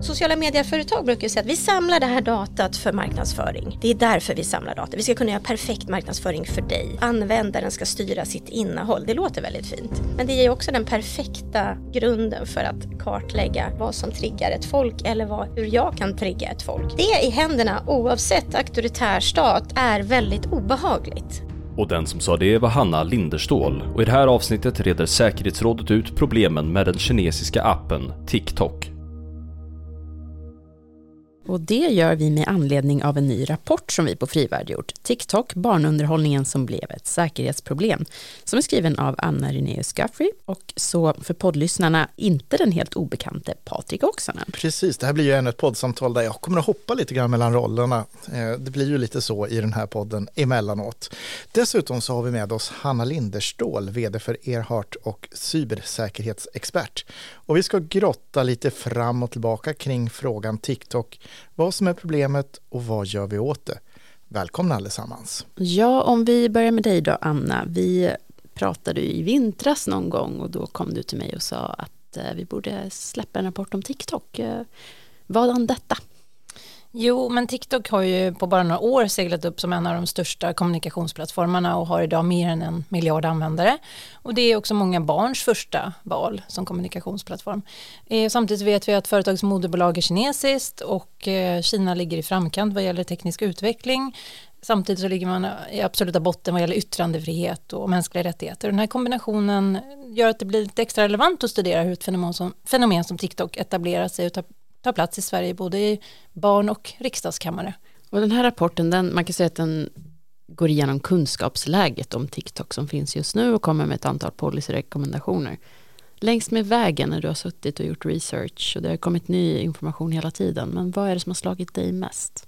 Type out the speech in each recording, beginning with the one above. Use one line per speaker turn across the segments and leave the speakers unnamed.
Sociala medieföretag brukar säga att vi samlar det här datat för marknadsföring. Det är därför vi samlar data. Vi ska kunna göra perfekt marknadsföring för dig. Användaren ska styra sitt innehåll. Det låter väldigt fint. Men det ger också den perfekta grunden för att kartlägga vad som triggar ett folk eller vad, hur jag kan trigga ett folk. Det i händerna, oavsett auktoritär stat, är väldigt obehagligt.
Och den som sa det var Hanna Linderstål och i det här avsnittet reder säkerhetsrådet ut problemen med den kinesiska appen TikTok.
Och det gör vi med anledning av en ny rapport som vi på Frivärd gjort. TikTok, barnunderhållningen som blev ett säkerhetsproblem. Som är skriven av Anna Renéus Guffrey och så för poddlyssnarna inte den helt obekante Patrik Oksanen.
Precis, det här blir ju ännu ett poddsamtal där jag kommer att hoppa lite grann mellan rollerna. Eh, det blir ju lite så i den här podden emellanåt. Dessutom så har vi med oss Hanna Linderstål, vd för Erhart och cybersäkerhetsexpert. Och vi ska grotta lite fram och tillbaka kring frågan TikTok vad som är problemet och vad gör vi åt det. Välkomna allesammans.
Ja, om vi börjar med dig då Anna. Vi pratade i vintras någon gång och då kom du till mig och sa att eh, vi borde släppa en rapport om TikTok. Eh, vad om detta?
Jo, men TikTok har ju på bara några år seglat upp som en av de största kommunikationsplattformarna och har idag mer än en miljard användare. Och det är också många barns första val som kommunikationsplattform. Eh, samtidigt vet vi att företagets moderbolag är kinesiskt och eh, Kina ligger i framkant vad gäller teknisk utveckling. Samtidigt så ligger man i absoluta botten vad gäller yttrandefrihet och mänskliga rättigheter. Den här kombinationen gör att det blir lite extra relevant att studera hur ett fenomen som, fenomen som TikTok etablerar sig och tar plats i Sverige både i barn och riksdagskammare.
Och den här rapporten, den, man kan säga att den går igenom kunskapsläget om TikTok som finns just nu och kommer med ett antal policyrekommendationer. Längs med vägen när du har suttit och gjort research och det har kommit ny information hela tiden, men vad är det som har slagit dig mest?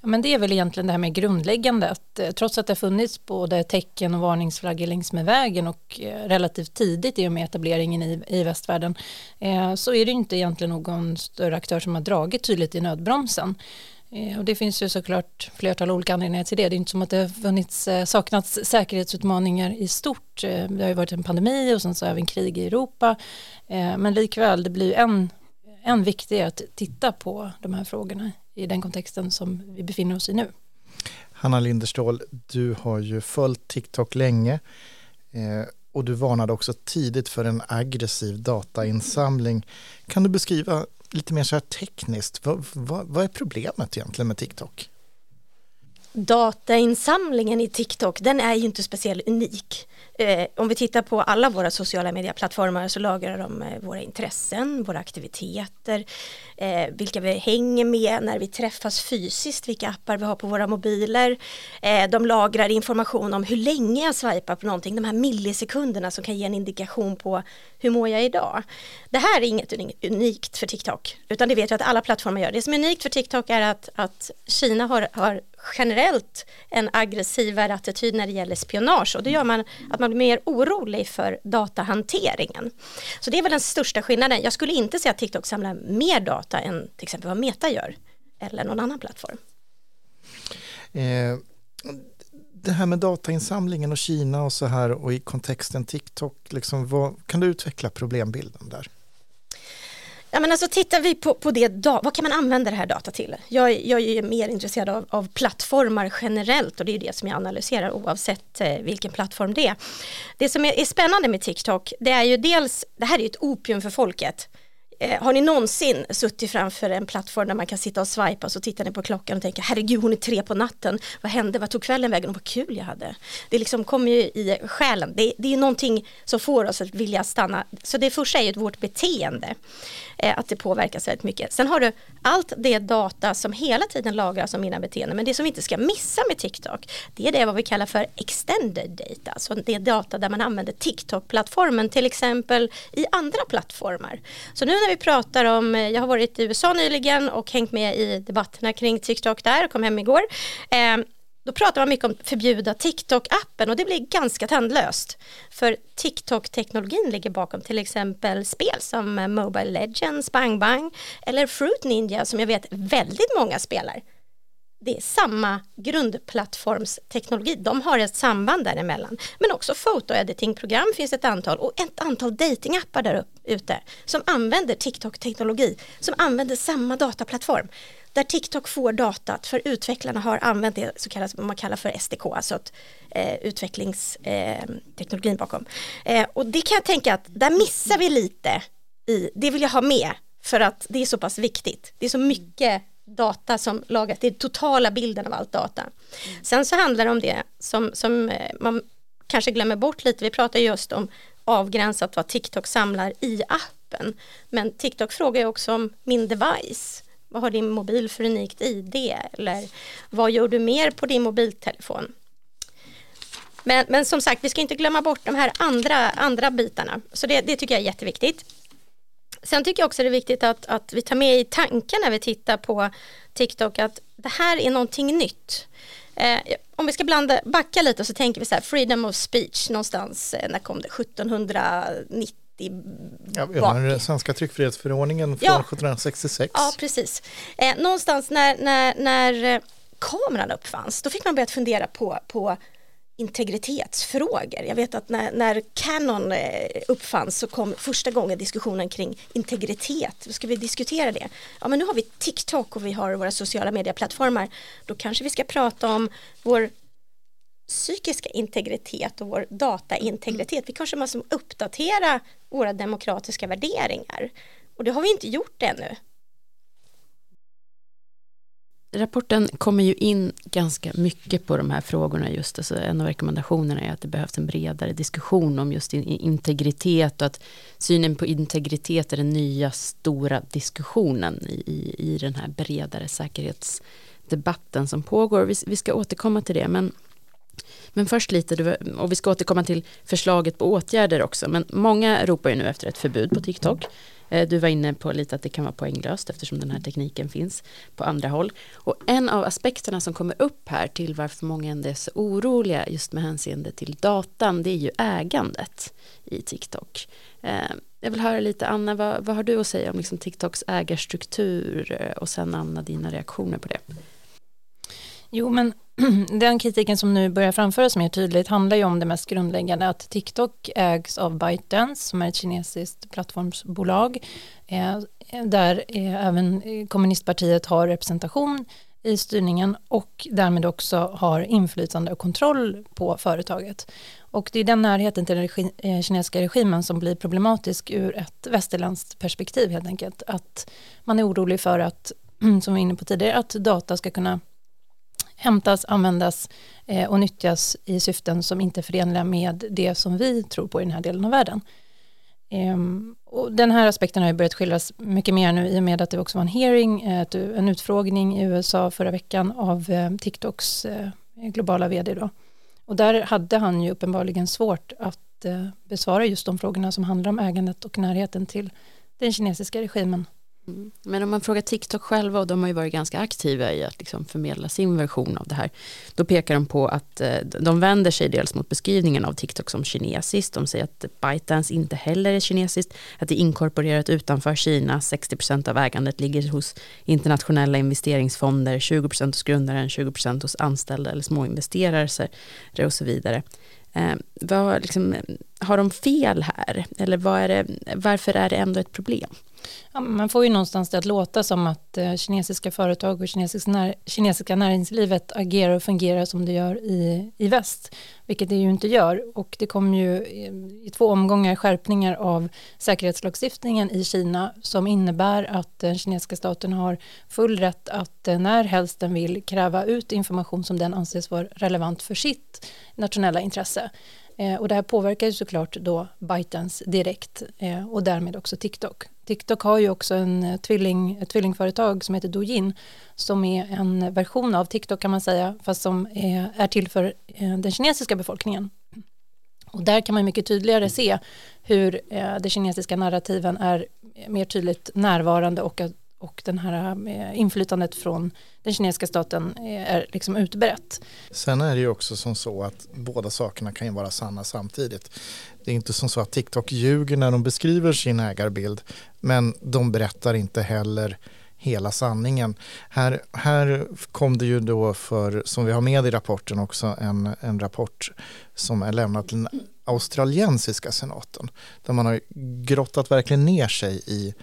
Ja, men det är väl egentligen det här med grundläggande att eh, trots att det har funnits både tecken och varningsflaggor längs med vägen och eh, relativt tidigt i och med etableringen i, i västvärlden eh, så är det inte egentligen någon större aktör som har dragit tydligt i nödbromsen. Eh, och det finns ju såklart flertal olika anledningar till det. Det är inte som att det har funnits, eh, saknats säkerhetsutmaningar i stort. Eh, det har ju varit en pandemi och sen så även krig i Europa. Men likväl, det blir än, än viktigare att titta på de här frågorna i den kontexten som vi befinner oss i nu.
Hanna Linderstål, du har ju följt TikTok länge eh, och du varnade också tidigt för en aggressiv datainsamling. Kan du beskriva lite mer så här tekniskt, vad, vad, vad är problemet egentligen med TikTok?
Datainsamlingen i TikTok, den är ju inte speciellt unik. Eh, om vi tittar på alla våra sociala medieplattformar så lagrar de eh, våra intressen, våra aktiviteter, eh, vilka vi hänger med när vi träffas fysiskt, vilka appar vi har på våra mobiler. Eh, de lagrar information om hur länge jag swipar på någonting, de här millisekunderna som kan ge en indikation på hur mår jag idag. Det här är inget unikt för TikTok, utan det vet jag att alla plattformar gör. Det som är unikt för TikTok är att, att Kina har, har generellt en aggressivare attityd när det gäller spionage och det gör man att man blir mer orolig för datahanteringen. Så det är väl den största skillnaden. Jag skulle inte säga att TikTok samlar mer data än till exempel vad Meta gör eller någon annan plattform.
Eh, det här med datainsamlingen och Kina och så här och i kontexten TikTok, liksom, vad, kan du utveckla problembilden där?
Ja, men alltså, tittar vi på, på det, vad kan man använda det här data till? Jag, jag är mer intresserad av, av, plattformar generellt och det är det som jag analyserar oavsett eh, vilken plattform det är. Det som är, är, spännande med TikTok, det är ju dels, det här är ju ett opium för folket. Eh, har ni någonsin suttit framför en plattform där man kan sitta och swipa och så tittar ni på klockan och tänker herregud hon är tre på natten, vad hände, vad tog kvällen vägen och vad kul jag hade. Det liksom kommer ju i själen, det, det är någonting som får oss att vilja stanna. Så det första är ju vårt beteende, eh, att det påverkas väldigt mycket. Sen har du allt det data som hela tiden lagras om mina beteenden, men det som vi inte ska missa med TikTok, det är det vad vi kallar för extended data, alltså det är data där man använder TikTok-plattformen till exempel i andra plattformar. Så nu när vi pratar om, eh, jag har varit i USA nyligen och hängt med i debatterna kring TikTok där, och kom hem igår. Eh, då pratar man mycket om förbjuda TikTok-appen och det blir ganska tandlöst. För TikTok-teknologin ligger bakom till exempel spel som eh, Mobile Legends, Bang Bang eller Fruit Ninja som jag vet väldigt många spelar. det är samma grundplattformsteknologi. De har ett samband däremellan. Men också fotoeditingprogram finns ett antal och ett antal datingappar där ute som använder TikTok-teknologi, som använder samma dataplattform. Där TikTok får datat för utvecklarna har använt det så kallas, vad man kallar för SDK, alltså att, eh, utvecklingsteknologin eh, bakom. Eh, och det kan jag tänka att där missar vi lite i, det vill jag ha med för att det är så pass viktigt. Det är så mycket data som lagras, det är totala bilden av allt data. Sen så handlar det om det som, som eh, man kanske glömmer bort lite, vi pratar just om avgränsat vad TikTok samlar i appen. Men TikTok frågar ju också om min device. Vad har din mobil för unikt ID? Eller vad gör du mer på din mobiltelefon? Men, men som sagt, vi ska inte glömma bort de här andra, andra bitarna. Så det, det tycker jag är jätteviktigt. Sen tycker jag också det är viktigt att, att vi tar med i tanken när vi tittar på TikTok att det här är någonting nytt. Eh, om vi ska blanda, backa lite så tänker vi så här, freedom of speech någonstans, eh, när kom det, 1790
Ja, vi har den svenska tryckfrihetsförordningen från ja. 1766.
Ja, precis. Eh, någonstans när, när, när eh, kameran uppfanns, då fick man börja fundera på, på integritetsfrågor. Jag vet att när, när Canon eh, uppfanns så kom första gången diskussionen kring integritet. Ska vi diskutera det. Ja men nu har vi TikTok och vi har våra sociala medieplattformar. Då kanske vi ska prata om vår psykiska integritet och vår dataintegritet. Vi kanske måste uppdatera våra demokratiska värderingar. Och det har vi inte gjort ännu.
Rapporten kommer ju in ganska mycket på de här frågorna just. Alltså en av rekommendationerna är att det behövs en bredare diskussion om just integritet och att synen på integritet är den nya stora diskussionen i, i, i den här bredare säkerhetsdebatten som pågår. Vi, vi ska återkomma till det men men först lite, och vi ska återkomma till förslaget på åtgärder också, men många ropar ju nu efter ett förbud på TikTok. Eh, du var inne på lite att det kan vara poänglöst eftersom den här tekniken finns på andra håll. Och en av aspekterna som kommer upp här till varför många ändå är så oroliga just med hänseende till datan, det är ju ägandet i TikTok. Eh, jag vill höra lite, Anna, vad, vad har du att säga om liksom TikToks ägarstruktur eh, och sen Anna, dina reaktioner på det?
Jo, men den kritiken som nu börjar framföras mer tydligt handlar ju om det mest grundläggande att TikTok ägs av ByteDance som är ett kinesiskt plattformsbolag eh, där eh, även kommunistpartiet har representation i styrningen och därmed också har inflytande och kontroll på företaget. Och det är den närheten till den eh, kinesiska regimen som blir problematisk ur ett västerländskt perspektiv helt enkelt. Att man är orolig för att, som vi var inne på tidigare, att data ska kunna hämtas, användas eh, och nyttjas i syften som inte är förenliga med det som vi tror på i den här delen av världen. Ehm, och den här aspekten har ju börjat skildras mycket mer nu i och med att det också var en hearing, eh, en utfrågning i USA förra veckan av eh, TikToks globala vd då. Och där hade han ju uppenbarligen svårt att besvara just de frågorna som handlar om ägandet och närheten till den kinesiska regimen.
Mm. Men om man frågar TikTok själva och de har ju varit ganska aktiva i att liksom förmedla sin version av det här. Då pekar de på att eh, de vänder sig dels mot beskrivningen av TikTok som kinesiskt. De säger att ByteDance inte heller är kinesiskt. Att det är inkorporerat utanför Kina. 60% av ägandet ligger hos internationella investeringsfonder. 20% hos grundaren, 20% hos anställda eller småinvesterare och så vidare. Eh, vad, liksom, har de fel här? Eller vad är det, varför är det ändå ett problem?
Ja, man får ju någonstans det att låta som att eh, kinesiska företag och kinesiska, när, kinesiska näringslivet agerar och fungerar som det gör i, i väst, vilket det ju inte gör. Och det kommer ju eh, i två omgångar skärpningar av säkerhetslagstiftningen i Kina som innebär att den kinesiska staten har full rätt att eh, när helst den vill kräva ut information som den anses vara relevant för sitt nationella intresse. Eh, och det här påverkar ju såklart då ByteDance direkt eh, och därmed också TikTok. TikTok har ju också en eh, tvilling, ett tvillingföretag som heter Douyin som är en version av TikTok kan man säga fast som är, är till för eh, den kinesiska befolkningen. Och där kan man mycket tydligare se hur de kinesiska narrativen är mer tydligt närvarande och och den här eh, inflytandet från den kinesiska staten eh, är liksom utbrett.
Sen är det ju också som så att båda sakerna kan ju vara sanna samtidigt. Det är inte som så att TikTok ljuger när de beskriver sin ägarbild men de berättar inte heller hela sanningen. Här, här kom det ju då för, som vi har med i rapporten också, en, en rapport som är lämnad till australiensiska senaten. Där man har grottat verkligen ner sig i,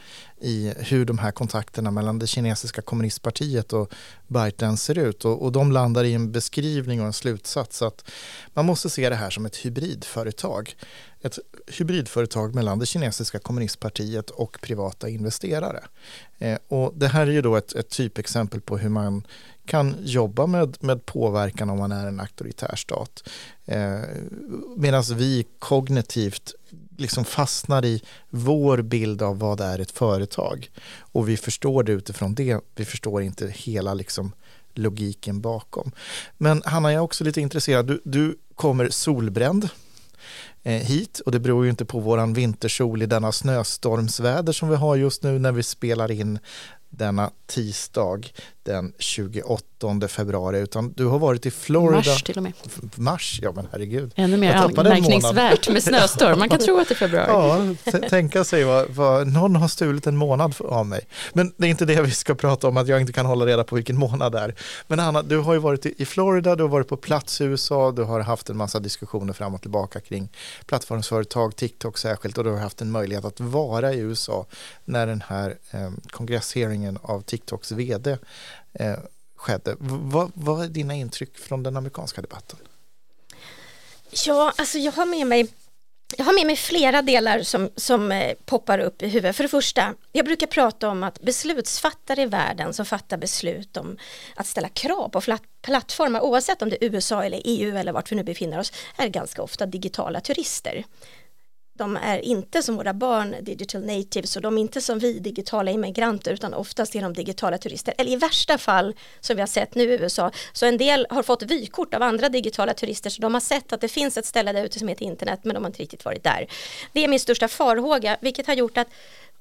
i hur de här kontakterna mellan det kinesiska kommunistpartiet och Biden ser ut. Och, och de landar i en beskrivning och en slutsats att man måste se det här som ett hybridföretag. Ett hybridföretag mellan det kinesiska kommunistpartiet och privata investerare. Eh, och det här är ju då ett, ett typexempel på hur man kan jobba med, med påverkan om man är en auktoritär stat. Eh, Medan vi kognitivt liksom fastnar i vår bild av vad är ett företag. Och vi förstår det utifrån det, vi förstår inte hela liksom logiken bakom. Men Hanna, jag är också lite intresserad, du, du kommer solbränd eh, hit och det beror ju inte på våran vintersol i denna snöstormsväder som vi har just nu när vi spelar in denna tisdag den 28 februari utan du har varit i Florida.
Mars till och med.
Mars, ja men herregud.
Ännu mer anmärkningsvärt med snöstorm. Man kan tro att det är februari.
Ja, tänka sig vad, vad, någon har stulit en månad av mig. Men det är inte det vi ska prata om, att jag inte kan hålla reda på vilken månad det är. Men Anna, du har ju varit i Florida, du har varit på plats i USA, du har haft en massa diskussioner fram och tillbaka kring plattformsföretag, TikTok särskilt och du har haft en möjlighet att vara i USA när den här eh, kongresshearingen av TikToks vd eh, skedde. Vad, vad är dina intryck från den amerikanska debatten?
Ja, alltså jag har med mig jag har med mig flera delar som, som eh, poppar upp i huvudet. För det första, jag brukar prata om att beslutsfattare i världen som fattar beslut om att ställa krav på plattformar, oavsett om det är USA eller EU eller vart vi nu befinner oss, är ganska ofta digitala turister de är inte som våra barn digital natives och de är inte som vi digitala immigranter utan oftast är de digitala turister. Eller i värsta fall som vi har sett nu i USA så en del har fått vykort av andra digitala turister så de har sett att det finns ett ställe där ute som heter internet men de har inte riktigt varit där. Det är min största farhåga vilket har gjort att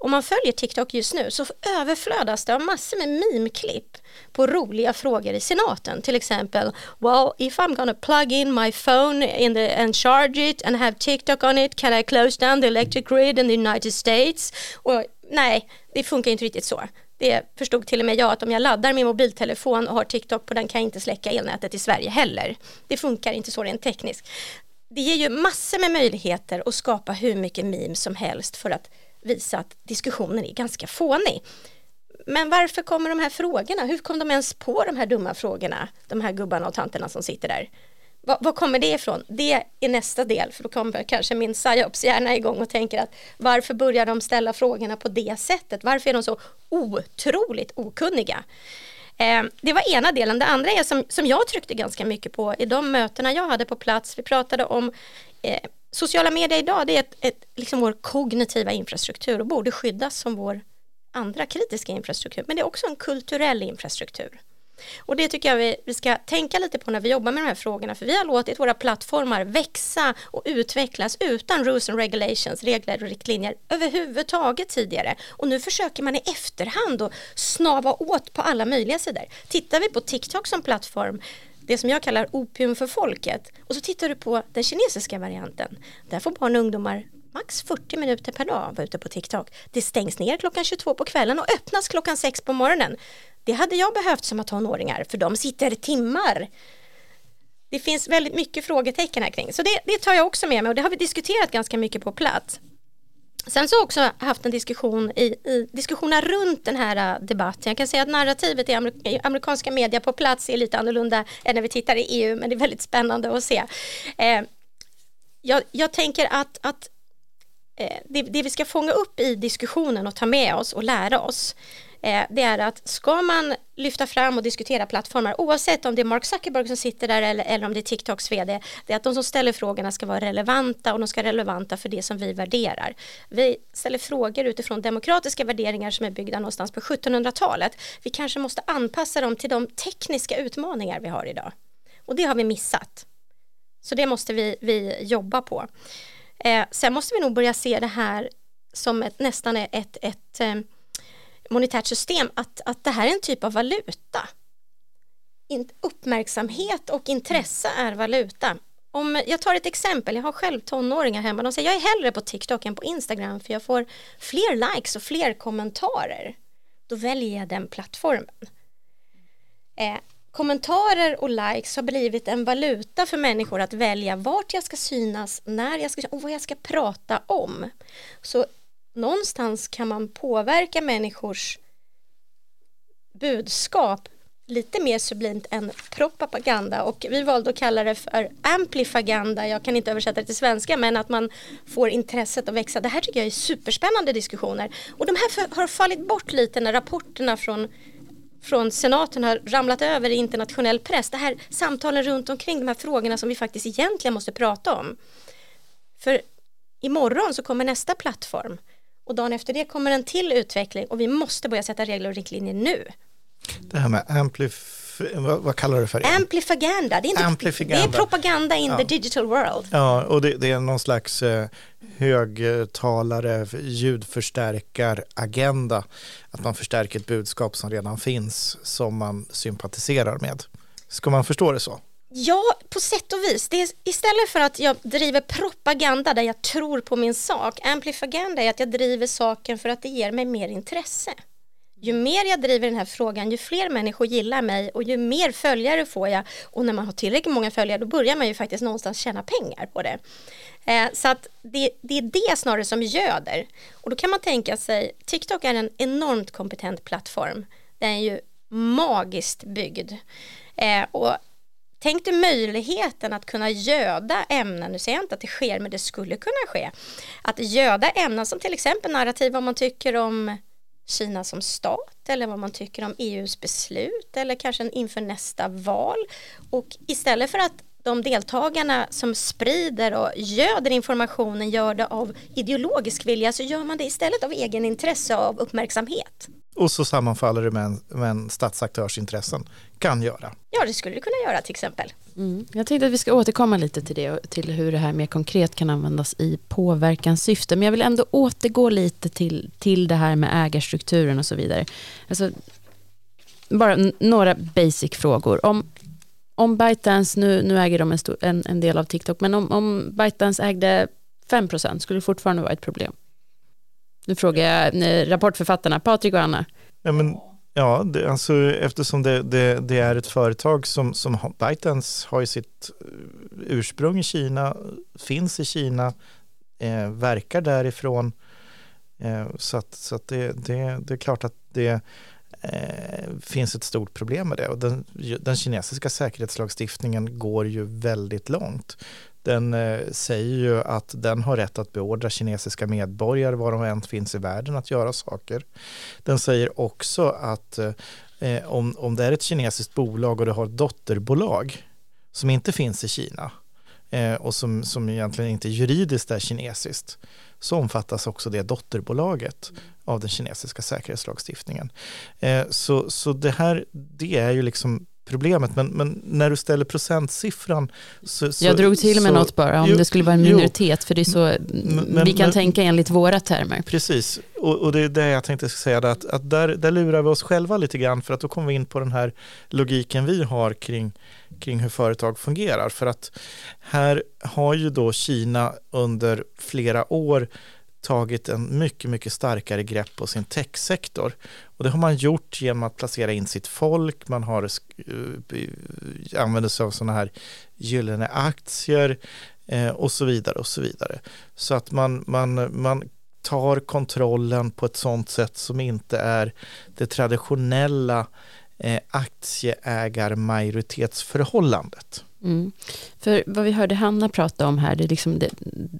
om man följer TikTok just nu så överflödas det av massor med meme-klipp på roliga frågor i senaten. Till exempel, well if I'm gonna plug in my phone in the, and charge it and have TikTok on it, can I close down the electric grid in the United States? Och, nej, det funkar inte riktigt så. Det förstod till och med jag att om jag laddar min mobiltelefon och har TikTok på den kan jag inte släcka elnätet i Sverige heller. Det funkar inte så rent tekniskt. Det ger ju massor med möjligheter att skapa hur mycket memes som helst för att visa att diskussionen är ganska fånig. Men varför kommer de här frågorna? Hur kom de ens på de här dumma frågorna? De här gubbarna och tanterna som sitter där. Var, kommer det ifrån? Det är nästa del, för då kommer kanske min psyops hjärna igång och tänker att varför börjar de ställa frågorna på det sättet? Varför är de så otroligt okunniga? Eh, det var ena delen. Det andra är som, som jag tryckte ganska mycket på i de mötena jag hade på plats. Vi pratade om eh, sociala medier idag, det är ett, ett, liksom vår kognitiva infrastruktur och borde skyddas som vår andra kritiska infrastruktur. Men det är också en kulturell infrastruktur. Och det tycker jag vi, vi ska tänka lite på när vi jobbar med de här frågorna, för vi har låtit våra plattformar växa och utvecklas utan rules and regulations, regler och riktlinjer överhuvudtaget tidigare. Och nu försöker man i efterhand att snava åt på alla möjliga sidor. Tittar vi på TikTok som plattform det som jag kallar opium för folket och så tittar du på den kinesiska varianten. Där får barn och ungdomar max 40 minuter per dag vara ute på TikTok. Det stängs ner klockan 22 på kvällen och öppnas klockan 6 på morgonen. Det hade jag behövt som tonåringar för de sitter timmar. Det finns väldigt mycket frågetecken här kring så det, det tar jag också med mig och det har vi diskuterat ganska mycket på plats. Sen så har jag också haft en diskussion i, i diskussioner runt den här äh, debatten. Jag kan säga att narrativet i, amerik i amerikanska media på plats är lite annorlunda än när vi tittar i EU, men det är väldigt spännande att se. Eh, jag, jag, tänker att, att eh, det, det, vi ska fånga upp i diskussionen och ta med oss och lära oss Eh, det är att ska man lyfta fram och diskutera plattformar oavsett om det är Mark Zuckerberg som sitter där eller, eller om det är TikToks vd det är att de som ställer frågorna ska vara relevanta och de ska vara relevanta för det som vi värderar. Vi ställer frågor utifrån demokratiska värderingar som är byggda någonstans på 1700-talet. Vi kanske måste anpassa dem till de tekniska utmaningar vi har idag och det har vi missat. Så det måste vi, vi jobba på. Eh, sen måste vi nog börja se det här som ett, nästan ett, ett, ett eh, monetärt system att, att det här är en typ av valuta. In, uppmärksamhet och intresse är valuta. Om jag tar ett exempel, jag har själv tonåringar hemma, de säger jag är hellre på TikTok än på Instagram för jag får fler likes och fler kommentarer då väljer jag den plattformen. Eh, kommentarer och likes har blivit en valuta för människor att välja vart jag ska synas, när jag ska och vad jag ska prata om. Så någonstans kan man påverka människors budskap lite mer sublimt än propaganda och vi valde att kalla det för amplifaganda. Jag kan inte översätta det till svenska men att man får intresset att växa. Det här tycker jag är superspännande diskussioner och de här har fallit bort lite när rapporterna från från senaten har ramlat över i internationell press. Det här samtalen runt omkring de här frågorna som vi faktiskt egentligen måste prata om. För imorgon så kommer nästa plattform och dagen efter det kommer en till utveckling och vi måste börja sätta regler och riktlinjer nu.
Det här med amplif vad, vad, kallar du det för?
Amplifaganda, det är, inte, Amplifaganda. det är propaganda in ja. the digital world.
Ja, och det, det är någon slags eh, högtalare, ljudförstärkaragenda. Att man förstärker ett budskap som redan finns som man sympatiserar med. Ska man förstå det så?
Ja, på sätt och vis. Det är, istället för att jag driver propaganda där jag tror på min sak, amplifaganda är att jag driver saken för att det ger mig mer intresse ju mer jag driver den här frågan, ju fler människor gillar mig och ju mer följare får jag. Och när man har tillräckligt många följare, då börjar man ju faktiskt någonstans tjäna pengar på det. Eh, så att det, det, är det snarare som göder. Och då kan man tänka sig, TikTok är en enormt kompetent plattform. Den är ju magiskt byggd. Eh, och Tänk dig möjligheten att kunna göda ämnen, nu säger jag inte att det sker, men det skulle kunna ske. Att göda ämnen som till exempel narrativ vad man tycker om Kina som stat eller vad man tycker om EUs beslut eller kanske inför nästa val. Och istället för att de deltagarna som sprider och göder informationen gör det av ideologisk vilja så gör man det istället av egen intresse av uppmärksamhet.
Och så sammanfaller det med en, med en statsaktörsintressen kan göra.
Ja, det skulle det kunna göra till exempel.
Mm. Jag tänkte att vi ska återkomma lite till det, till hur det här mer konkret kan användas i påverkanssyfte. Men jag vill ändå återgå lite till, till det här med ägarstrukturen och så vidare. Alltså, bara några basic frågor. Om, om ByteDance, nu, nu äger de en, stor, en, en del av TikTok, men om, om ByteDance ägde 5% skulle det fortfarande vara ett problem? Nu frågar jag eh, rapportförfattarna, Patrik och Anna.
Ja, men, ja det, alltså, eftersom det, det, det, är ett företag som, som ByteDance har ju sitt eh, ursprung i Kina, finns i Kina, eh, verkar därifrån. Eh, så att, så att det, det, det är klart att det eh, finns ett stort problem med det. Och den, den kinesiska säkerhetslagstiftningen går ju väldigt långt. Den eh, säger ju att den har rätt att beordra kinesiska medborgare var de än finns i världen att göra saker. Den säger också att eh, eh om, om det är ett kinesiskt bolag och det har ett dotterbolag som inte finns i Kina eh, och som, som egentligen inte juridiskt är kinesiskt så omfattas också det dotterbolaget av den kinesiska säkerhetslagstiftningen. Eh, så, så det här, det är ju liksom problemet. Men, men när du ställer procentsiffran så, så
Jag drog till med så, något bara, om jo, det skulle vara en minoritet, jo, för det är så men, vi kan men, tänka enligt våra termer.
Precis, och, och, det är det jag tänkte säga, att, att där, där lurar vi oss själva lite grann, för att då kommer vi in på den här logiken vi har kring, kring hur företag fungerar. För att här har ju då Kina under flera år tagit en mycket, mycket starkare grepp på sin techsektor. Och det har man gjort genom att placera in sitt folk, man har eh, eh, använder sig av sådana här gyllene aktier eh, och så vidare och så vidare. Så att man, man, man tar kontrollen på ett sådant sätt som inte är det traditionella eh, aktieägarmajoritetsförhållandet.
Mm. För vad vi hörde Hanna prata om här, det, liksom det,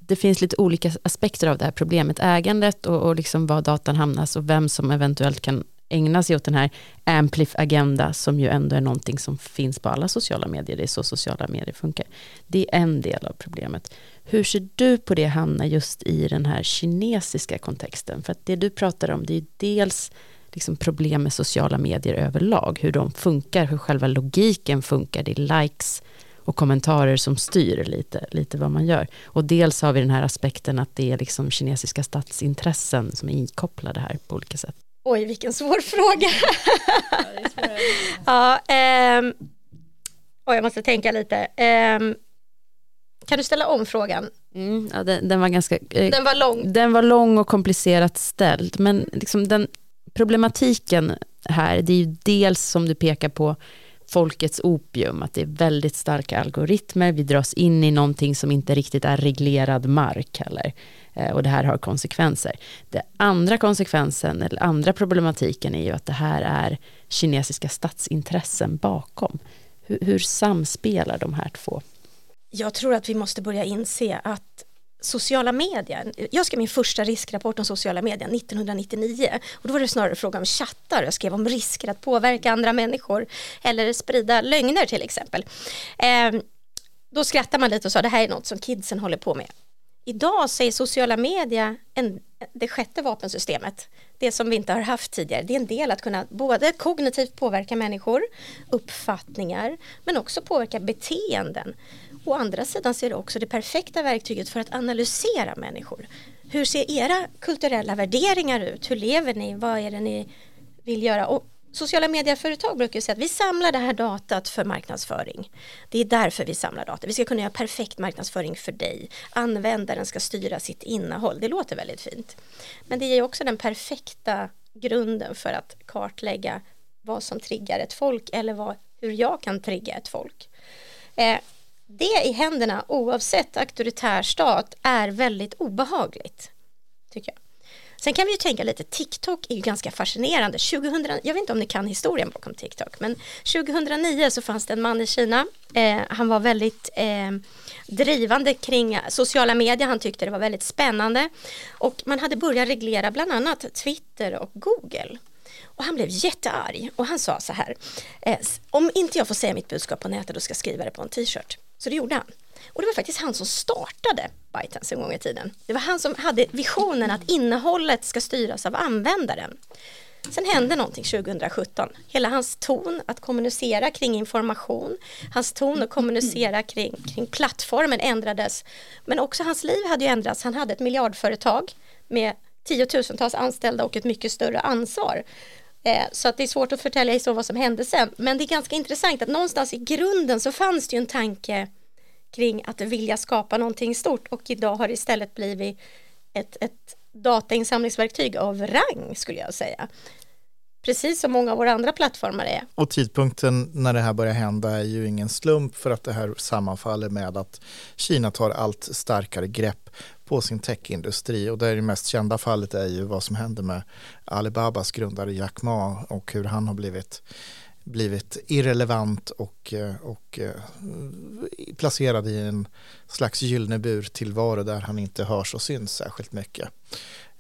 det, finns lite olika aspekter av det här problemet. Ägandet och, och liksom var datan hamnas och vem som eventuellt kan ägna sig åt den här Amplif-agenda som ju ändå är någonting som finns på alla sociala medier. Det är så sociala medier funkar. Det är en del av problemet. Hur ser du på det Hanna just i den här kinesiska kontexten? För att det du pratar om det är dels liksom problem med sociala medier överlag, hur de funkar, hur själva logiken funkar, det är likes, och kommentarer som styr lite, lite vad man gör. Och dels har vi den här aspekten att det är liksom kinesiska statsintressen som är inkopplade här på olika sätt.
Oj, vilken svår fråga. ja, ähm, oj, jag måste tänka lite. Ähm, kan du ställa om frågan?
Mm, ja, den, den, var ganska...
Eh, den var lång.
Den var lång och komplicerat ställd, men liksom den problematiken här, det är ju dels som du pekar på folkets opium, att det är väldigt starka algoritmer, vi dras in i någonting som inte riktigt är reglerad mark heller. Eh, och det här har konsekvenser. Den andra konsekvensen, eller andra problematiken är ju att det här är kinesiska statsintressen bakom. Hur, hur samspelar de här två?
Jag tror att vi måste börja inse att sociala medier. Jag skrev min första riskrapport om sociala medier 1999 och då var det snarare fråga om chattar. Jag skrev om risker att påverka andra människor eller sprida lögner till exempel. Eh, då skrattar man lite och sa det här är något som kidsen håller på med. Idag säger sociala medier en, det sjätte vapensystemet. Det som vi inte har haft tidigare. Det är en del att kunna både kognitivt påverka människor, uppfattningar, men också påverka beteenden. Å andra sidan så är det också det perfekta verktyget för att analysera människor. Hur ser era kulturella värderingar ut? Hur lever ni? Vad är det ni vill göra? Och sociala medieföretag brukar säga att vi samlar det här datat för marknadsföring. Det är därför vi samlar data. Vi ska kunna göra perfekt marknadsföring för dig. Användaren ska styra sitt innehåll. Det låter väldigt fint. Men det ger också den perfekta grunden för att kartlägga vad som triggar ett folk eller vad, hur jag kan trigga ett folk. Eh, det i händerna oavsett auktoritär stat är väldigt obehagligt. Tycker jag. Sen kan vi ju tänka lite, TikTok är ju ganska fascinerande. 2000, jag vet inte om ni kan historien bakom TikTok, men 2009 så fanns det en man i Kina. Eh, han var väldigt eh, drivande kring sociala medier. Han tyckte det var väldigt spännande och man hade börjat reglera bland annat Twitter och Google. Och han blev jättearg och han sa så här, eh, om inte jag får säga mitt budskap på nätet då ska jag skriva det på en t-shirt. Så det gjorde han. Och det var faktiskt han som startade ByteDance en gång i tiden. Det var han som hade visionen att innehållet ska styras av användaren. Sen hände någonting 2017. Hela hans ton att kommunicera kring information, hans ton att kommunicera kring, kring plattformen ändrades. Men också hans liv hade ju ändrats. Han hade ett miljardföretag med tiotusentals anställda och ett mycket större ansvar. Eh, så att det är svårt att förtälja så vad som hände sen. Men det är ganska intressant att någonstans i grunden så fanns det ju en tanke kring att vilja skapa någonting stort och idag har det istället blivit ett, ett datainsamlingsverktyg av rang skulle jag säga. Precis som många av våra andra plattformar är.
Och tidpunkten när det här börjar hända är ju ingen slump för att det här sammanfaller med att Kina tar allt starkare grepp på sin techindustri och det, det mest kända fallet är ju vad som hände med Alibabas grundare Jack Ma och hur han har blivit blivit irrelevant och, eh, och eh, placerad i en slags gyllene bur tillvaro där han inte hörs och syns särskilt mycket.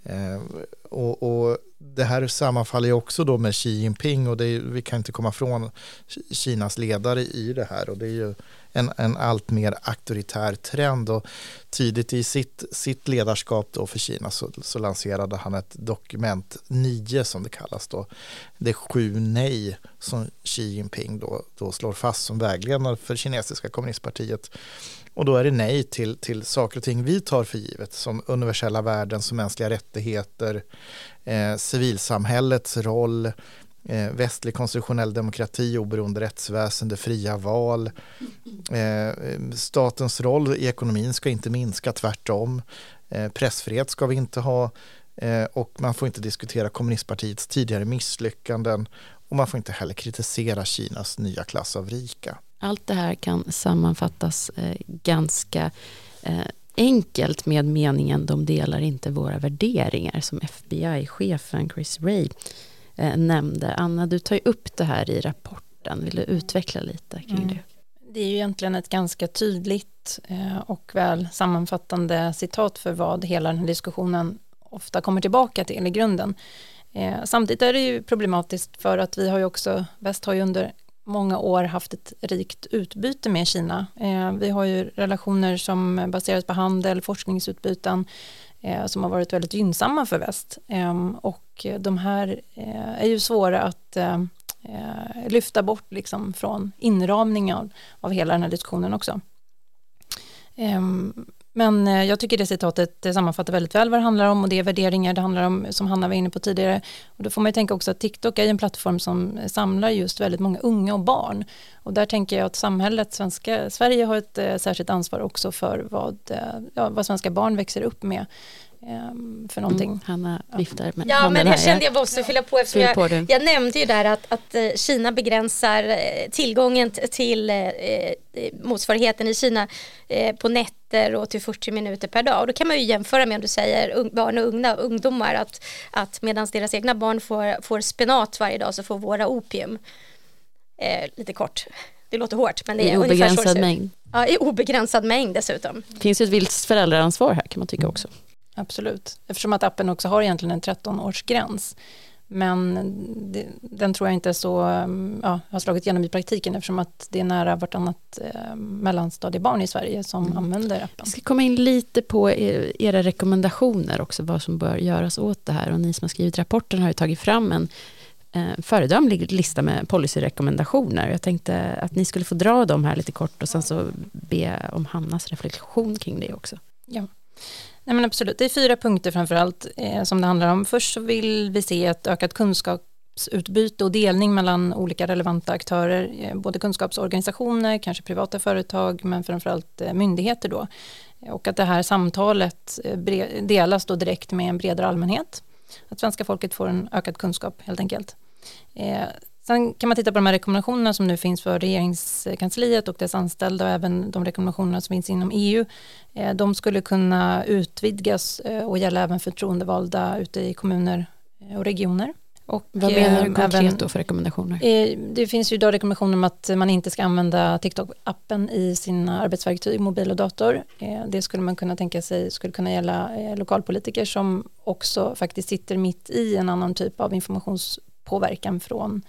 Eh, och, och, det här sammanfaller ju också då med Xi Jinping och är, vi kan inte komma från Kinas ledare i det här och det är ju en, en allt mer auktoritär trend och tidigt i sitt, sitt ledarskap då för Kina så, så lanserade han ett dokument 9 som det kallas då. Det är sju nej som Xi Jinping då, då slår fast som vägledande för kinesiska kommunistpartiet. Och då är det nej till, till saker och ting vi tar för givet som universella värden som mänskliga rättigheter, eh, civilsamhällets roll, eh, västlig konstitutionell demokrati, oberoende rättsväsende, fria val. Eh, statens roll i ekonomin ska inte minska, tvärtom. Eh, pressfrihet ska vi inte ha eh, och man får inte diskutera kommunistpartiets tidigare misslyckanden och man får inte heller kritisera Kinas nya klass av rika.
Allt det här kan sammanfattas eh, ganska eh, enkelt med meningen de delar inte våra värderingar som FBI-chefen Chris Ray eh, nämnde. Anna, du tar ju upp det här i rapporten. Vill du utveckla lite kring mm. det?
Det är ju egentligen ett ganska tydligt och väl sammanfattande citat för vad hela den här diskussionen ofta kommer tillbaka till i grunden. Samtidigt är det ju problematiskt för att vi har ju också, väst har ju under många år haft ett rikt utbyte med Kina. Eh, vi har ju relationer som baseras på handel, forskningsutbyten eh, som har varit väldigt gynnsamma för väst. Ehm, och de här eh, är ju svåra att lyfta bort liksom från inramningen av hela den här diskussionen också. Ehm, men eh, jag tycker det citatet det sammanfattar väldigt väl vad det handlar om och det är värderingar det handlar om som Hanna var inne på tidigare. Och då får man ju tänka också att TikTok är en plattform som samlar just väldigt många unga och barn. Och där tänker jag att samhället, svenska, Sverige har ett eh, särskilt ansvar också för vad, eh, ja, vad svenska barn växer upp med. eh, för någonting. Mm,
Hanna viftar med
Ja, men här kände jag måste fylla på eftersom jag, på jag nämnde ju där att, att eh, Kina begränsar eh, tillgången till eh, motsvarigheten i Kina på nätter och till 40 minuter per dag. Och då kan man ju jämföra med om du säger barn och unga, ungdomar att, att medan deras egna barn får, får spenat varje dag så får våra opium. Eh, lite kort. Det låter hårt men det är
I obegränsad mängd.
Ja, i obegränsad mängd dessutom.
Det finns ju ett visst föräldraansvar här kan man tycka också.
Absolut, eftersom att appen också har egentligen en 13-årsgräns. Men det, den tror jag inte så, ja, har slagit igenom i praktiken eftersom att det är nära vartannat eh, mellanstadiebarn i Sverige som mm. använder appen.
Jag ska komma in lite på era rekommendationer också, vad som bör göras åt det här. Och ni som har skrivit rapporten har ju tagit fram en eh, föredömlig lista med policyrekommendationer. Jag tänkte att ni skulle få dra dem här lite kort och sen så be om Hannas reflektion kring det också.
Ja. Nej men absolut, det är fyra punkter framförallt eh, som det handlar om. Först så vill vi se ett ökat kunskapsutbyte och delning mellan olika relevanta aktörer, eh, både kunskapsorganisationer, kanske privata företag, men framförallt eh, myndigheter då. Och att det här samtalet eh, delas då direkt med en bredare allmänhet. Att svenska folket får en ökad kunskap helt enkelt. Eh, Eh, sen kan man titta på de här rekommendationerna som nu finns för regeringskansliet och dess anställda och även de rekommendationerna som finns inom EU. Eh, de skulle kunna utvidgas eh, och gälla även förtroendevalda ute i kommuner och regioner. Och
Vad menar du konkret även, då för rekommendationer?
Det finns ju idag rekommendationer om att man inte ska använda TikTok-appen i sina arbetsverktyg, mobil och dator. Det skulle man kunna tänka sig skulle kunna gälla lokalpolitiker som också faktiskt sitter mitt i en annan typ av informations påverkan från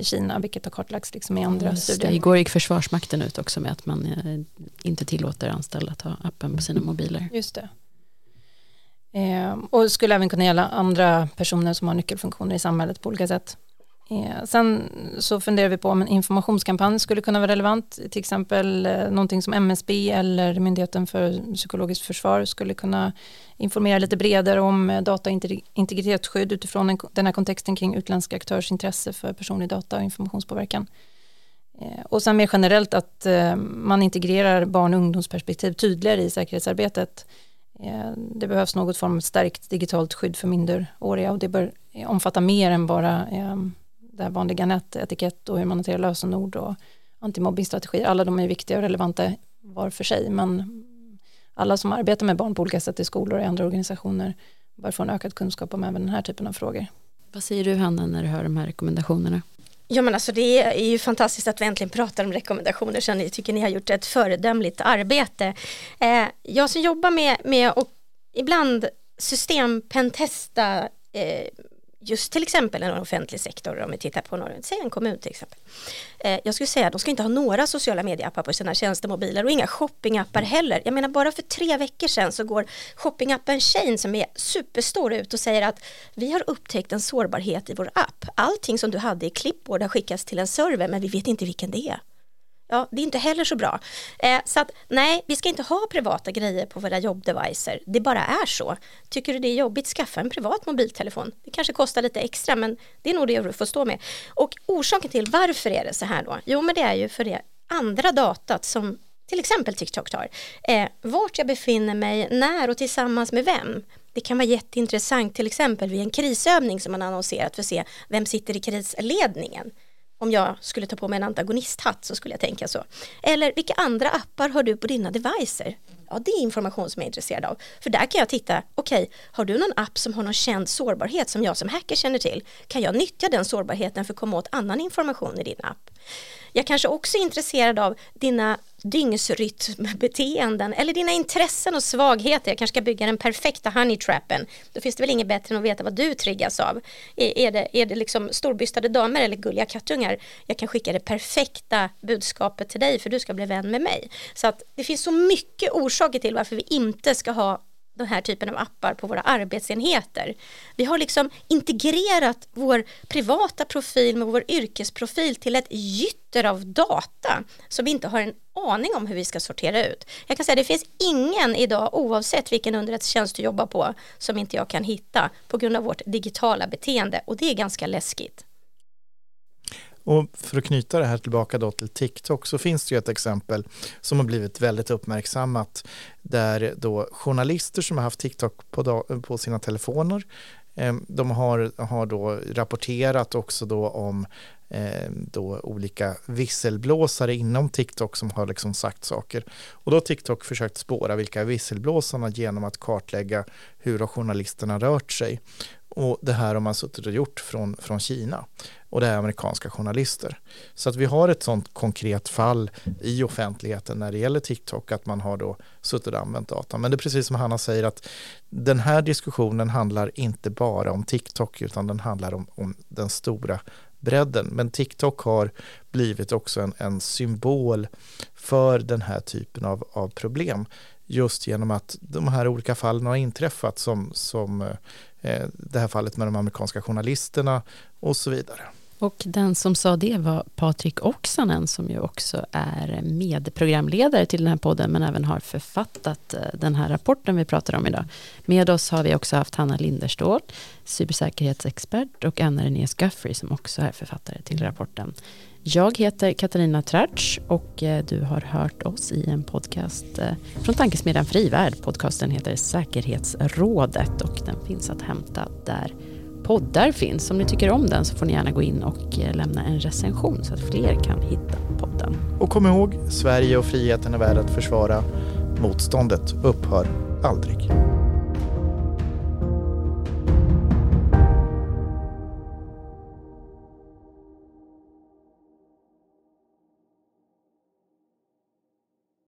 Kina, vilket har kartlagts liksom i andra Just studier.
Det. Igår gick Försvarsmakten ut också med att man eh, inte tillåter anställda att ha appen på sina mobiler.
Just det. Eh, och skulle även kunna gälla andra personer som har nyckelfunktioner i samhället på olika sätt. Eh, sen så funderar vi på om en informationskampanj skulle kunna vara relevant, till exempel eh, någonting som MSB eller Myndigheten för psykologiskt försvar skulle kunna informera lite bredare om eh, dataintegritetsskydd utifrån den här kontexten kring utländska aktörers intresse för personlig data och informationspåverkan. Eh, och sen mer generellt att eh, man integrerar barn och ungdomsperspektiv tydligare i säkerhetsarbetet. Eh, det behövs något form av stärkt digitalt skydd för minderåriga och det bör omfatta mer än bara det här vanliga nätetikett och hur man hanterar lösenord och antimobbingstrategier. Alla de är viktiga och relevanta var för sig men alla som arbetar med barn på olika sätt i skolor och i andra organisationer bör få en ökad kunskap om även den här typen av frågor.
Vad säger du Hanna när du hör de här rekommendationerna?
Ja men alltså det är ju fantastiskt att vi äntligen pratar om rekommendationer så ni tycker ni har gjort ett föredömligt arbete. Eh, jag som jobbar med, med och ibland systempentesta eh, just till exempel en offentlig sektor, om vi tittar på någon, säg en kommun till exempel. Eh, jag skulle säga att de ska inte ha några sociala medieappar på sina tjänstemobiler och inga shoppingappar heller. Jag menar bara för tre veckor sedan så går shoppingappen Shane som är superstor ut och säger att vi har upptäckt en sårbarhet i vår app. Allting som du hade i Clipboard har skickats till en server men vi vet inte vilken det är. Ja, det är inte heller så bra. Eh, så att nej, vi ska inte ha privata grejer på våra jobbdevicer. Det bara är så. Tycker du det är jobbigt, skaffa en privat mobiltelefon. Det kanske kostar lite extra, men det är nog det du får stå med. Och orsaken till varför är det så här då? Jo, men det är ju för det andra datat som till exempel TikTok tar. Eh, vart jag befinner mig, när och tillsammans med vem. Det kan vara jätteintressant till exempel vid en krisövning som man annonserat för att se vem sitter i krisledningen om jag skulle ta på mig en antagonisthatt så skulle jag tänka så. Eller vilka andra appar har du på dina devicer? Ja, det är information som jag är intresserad av. För där kan jag titta, okej, okay, har du någon app som har någon känd sårbarhet som jag som hacker känner till? Kan jag nyttja den sårbarheten för att komma åt annan information i din app? Jag kanske också är intresserad av dina dygnsrytmbeteenden eller dina intressen och svagheter. Jag kanske ska bygga den perfekta honeytrappen. Då finns det väl inget bättre än att veta vad du triggas av. Är, är det, är det liksom storbystade damer eller gulliga kattungar? Jag kan skicka det perfekta budskapet till dig för du ska bli vän med mig. Så att det finns så mycket orsaker till varför vi inte ska ha den här typen av appar på våra arbetsenheter. Vi har liksom integrerat vår privata profil med vår yrkesprofil till ett gytter av data som vi inte har en aning om hur vi ska sortera ut. Jag kan säga att det finns ingen idag oavsett vilken underrättelsetjänst du jobbar på som inte jag kan hitta på grund av vårt digitala beteende och det är ganska läskigt.
Och för att knyta det här tillbaka då till TikTok så finns det ju ett exempel som har blivit väldigt uppmärksammat där då journalister som har haft TikTok på, på sina telefoner Ehm, de har, har då rapporterat också då om ehm, då olika visselblåsare inom TikTok som har liksom sagt saker. Och då har TikTok försökt spåra vilka visselblåsarna genom att kartlägga hur har journalisterna rört sig. Och det här har man suttit och gjort från, från Kina och det är amerikanska journalister. Så att vi har ett sådant konkret fall i offentligheten när det gäller TikTok att man har då suttit och använt data. Men det är precis som Hanna säger att den här diskussionen handlar inte bara om TikTok utan den handlar om, om den stora bredden. Men TikTok har blivit också en, en symbol för den här typen av, av problem just genom att de här olika fallen har inträffat som, som eh, Eh, det här fallet med de amerikanska journalisterna och så vidare.
Och den som sa det var Patrik Oksanen som ju också är medprogramledare till den här podden men även har författat eh, den här rapporten vi pratar om idag. Med oss har vi också haft Hanna Linderstål, cybersäkerhetsexpert och Anna Renée Scaffrey som också är författare till rapporten. Jag heter Katarina Tratsch och eh, du har hört oss i en podcast eh, från Tankesmedjan Frivärd. Podcasten heter Säkerhetsrådet och den finns att hämta där poddar finns. Om ni tycker om den så får ni gärna gå in och eh, lämna en recension så att fler kan hitta podden.
Och kom ihåg, Sverige och friheten är värd att försvara. Motståndet upphör aldrig.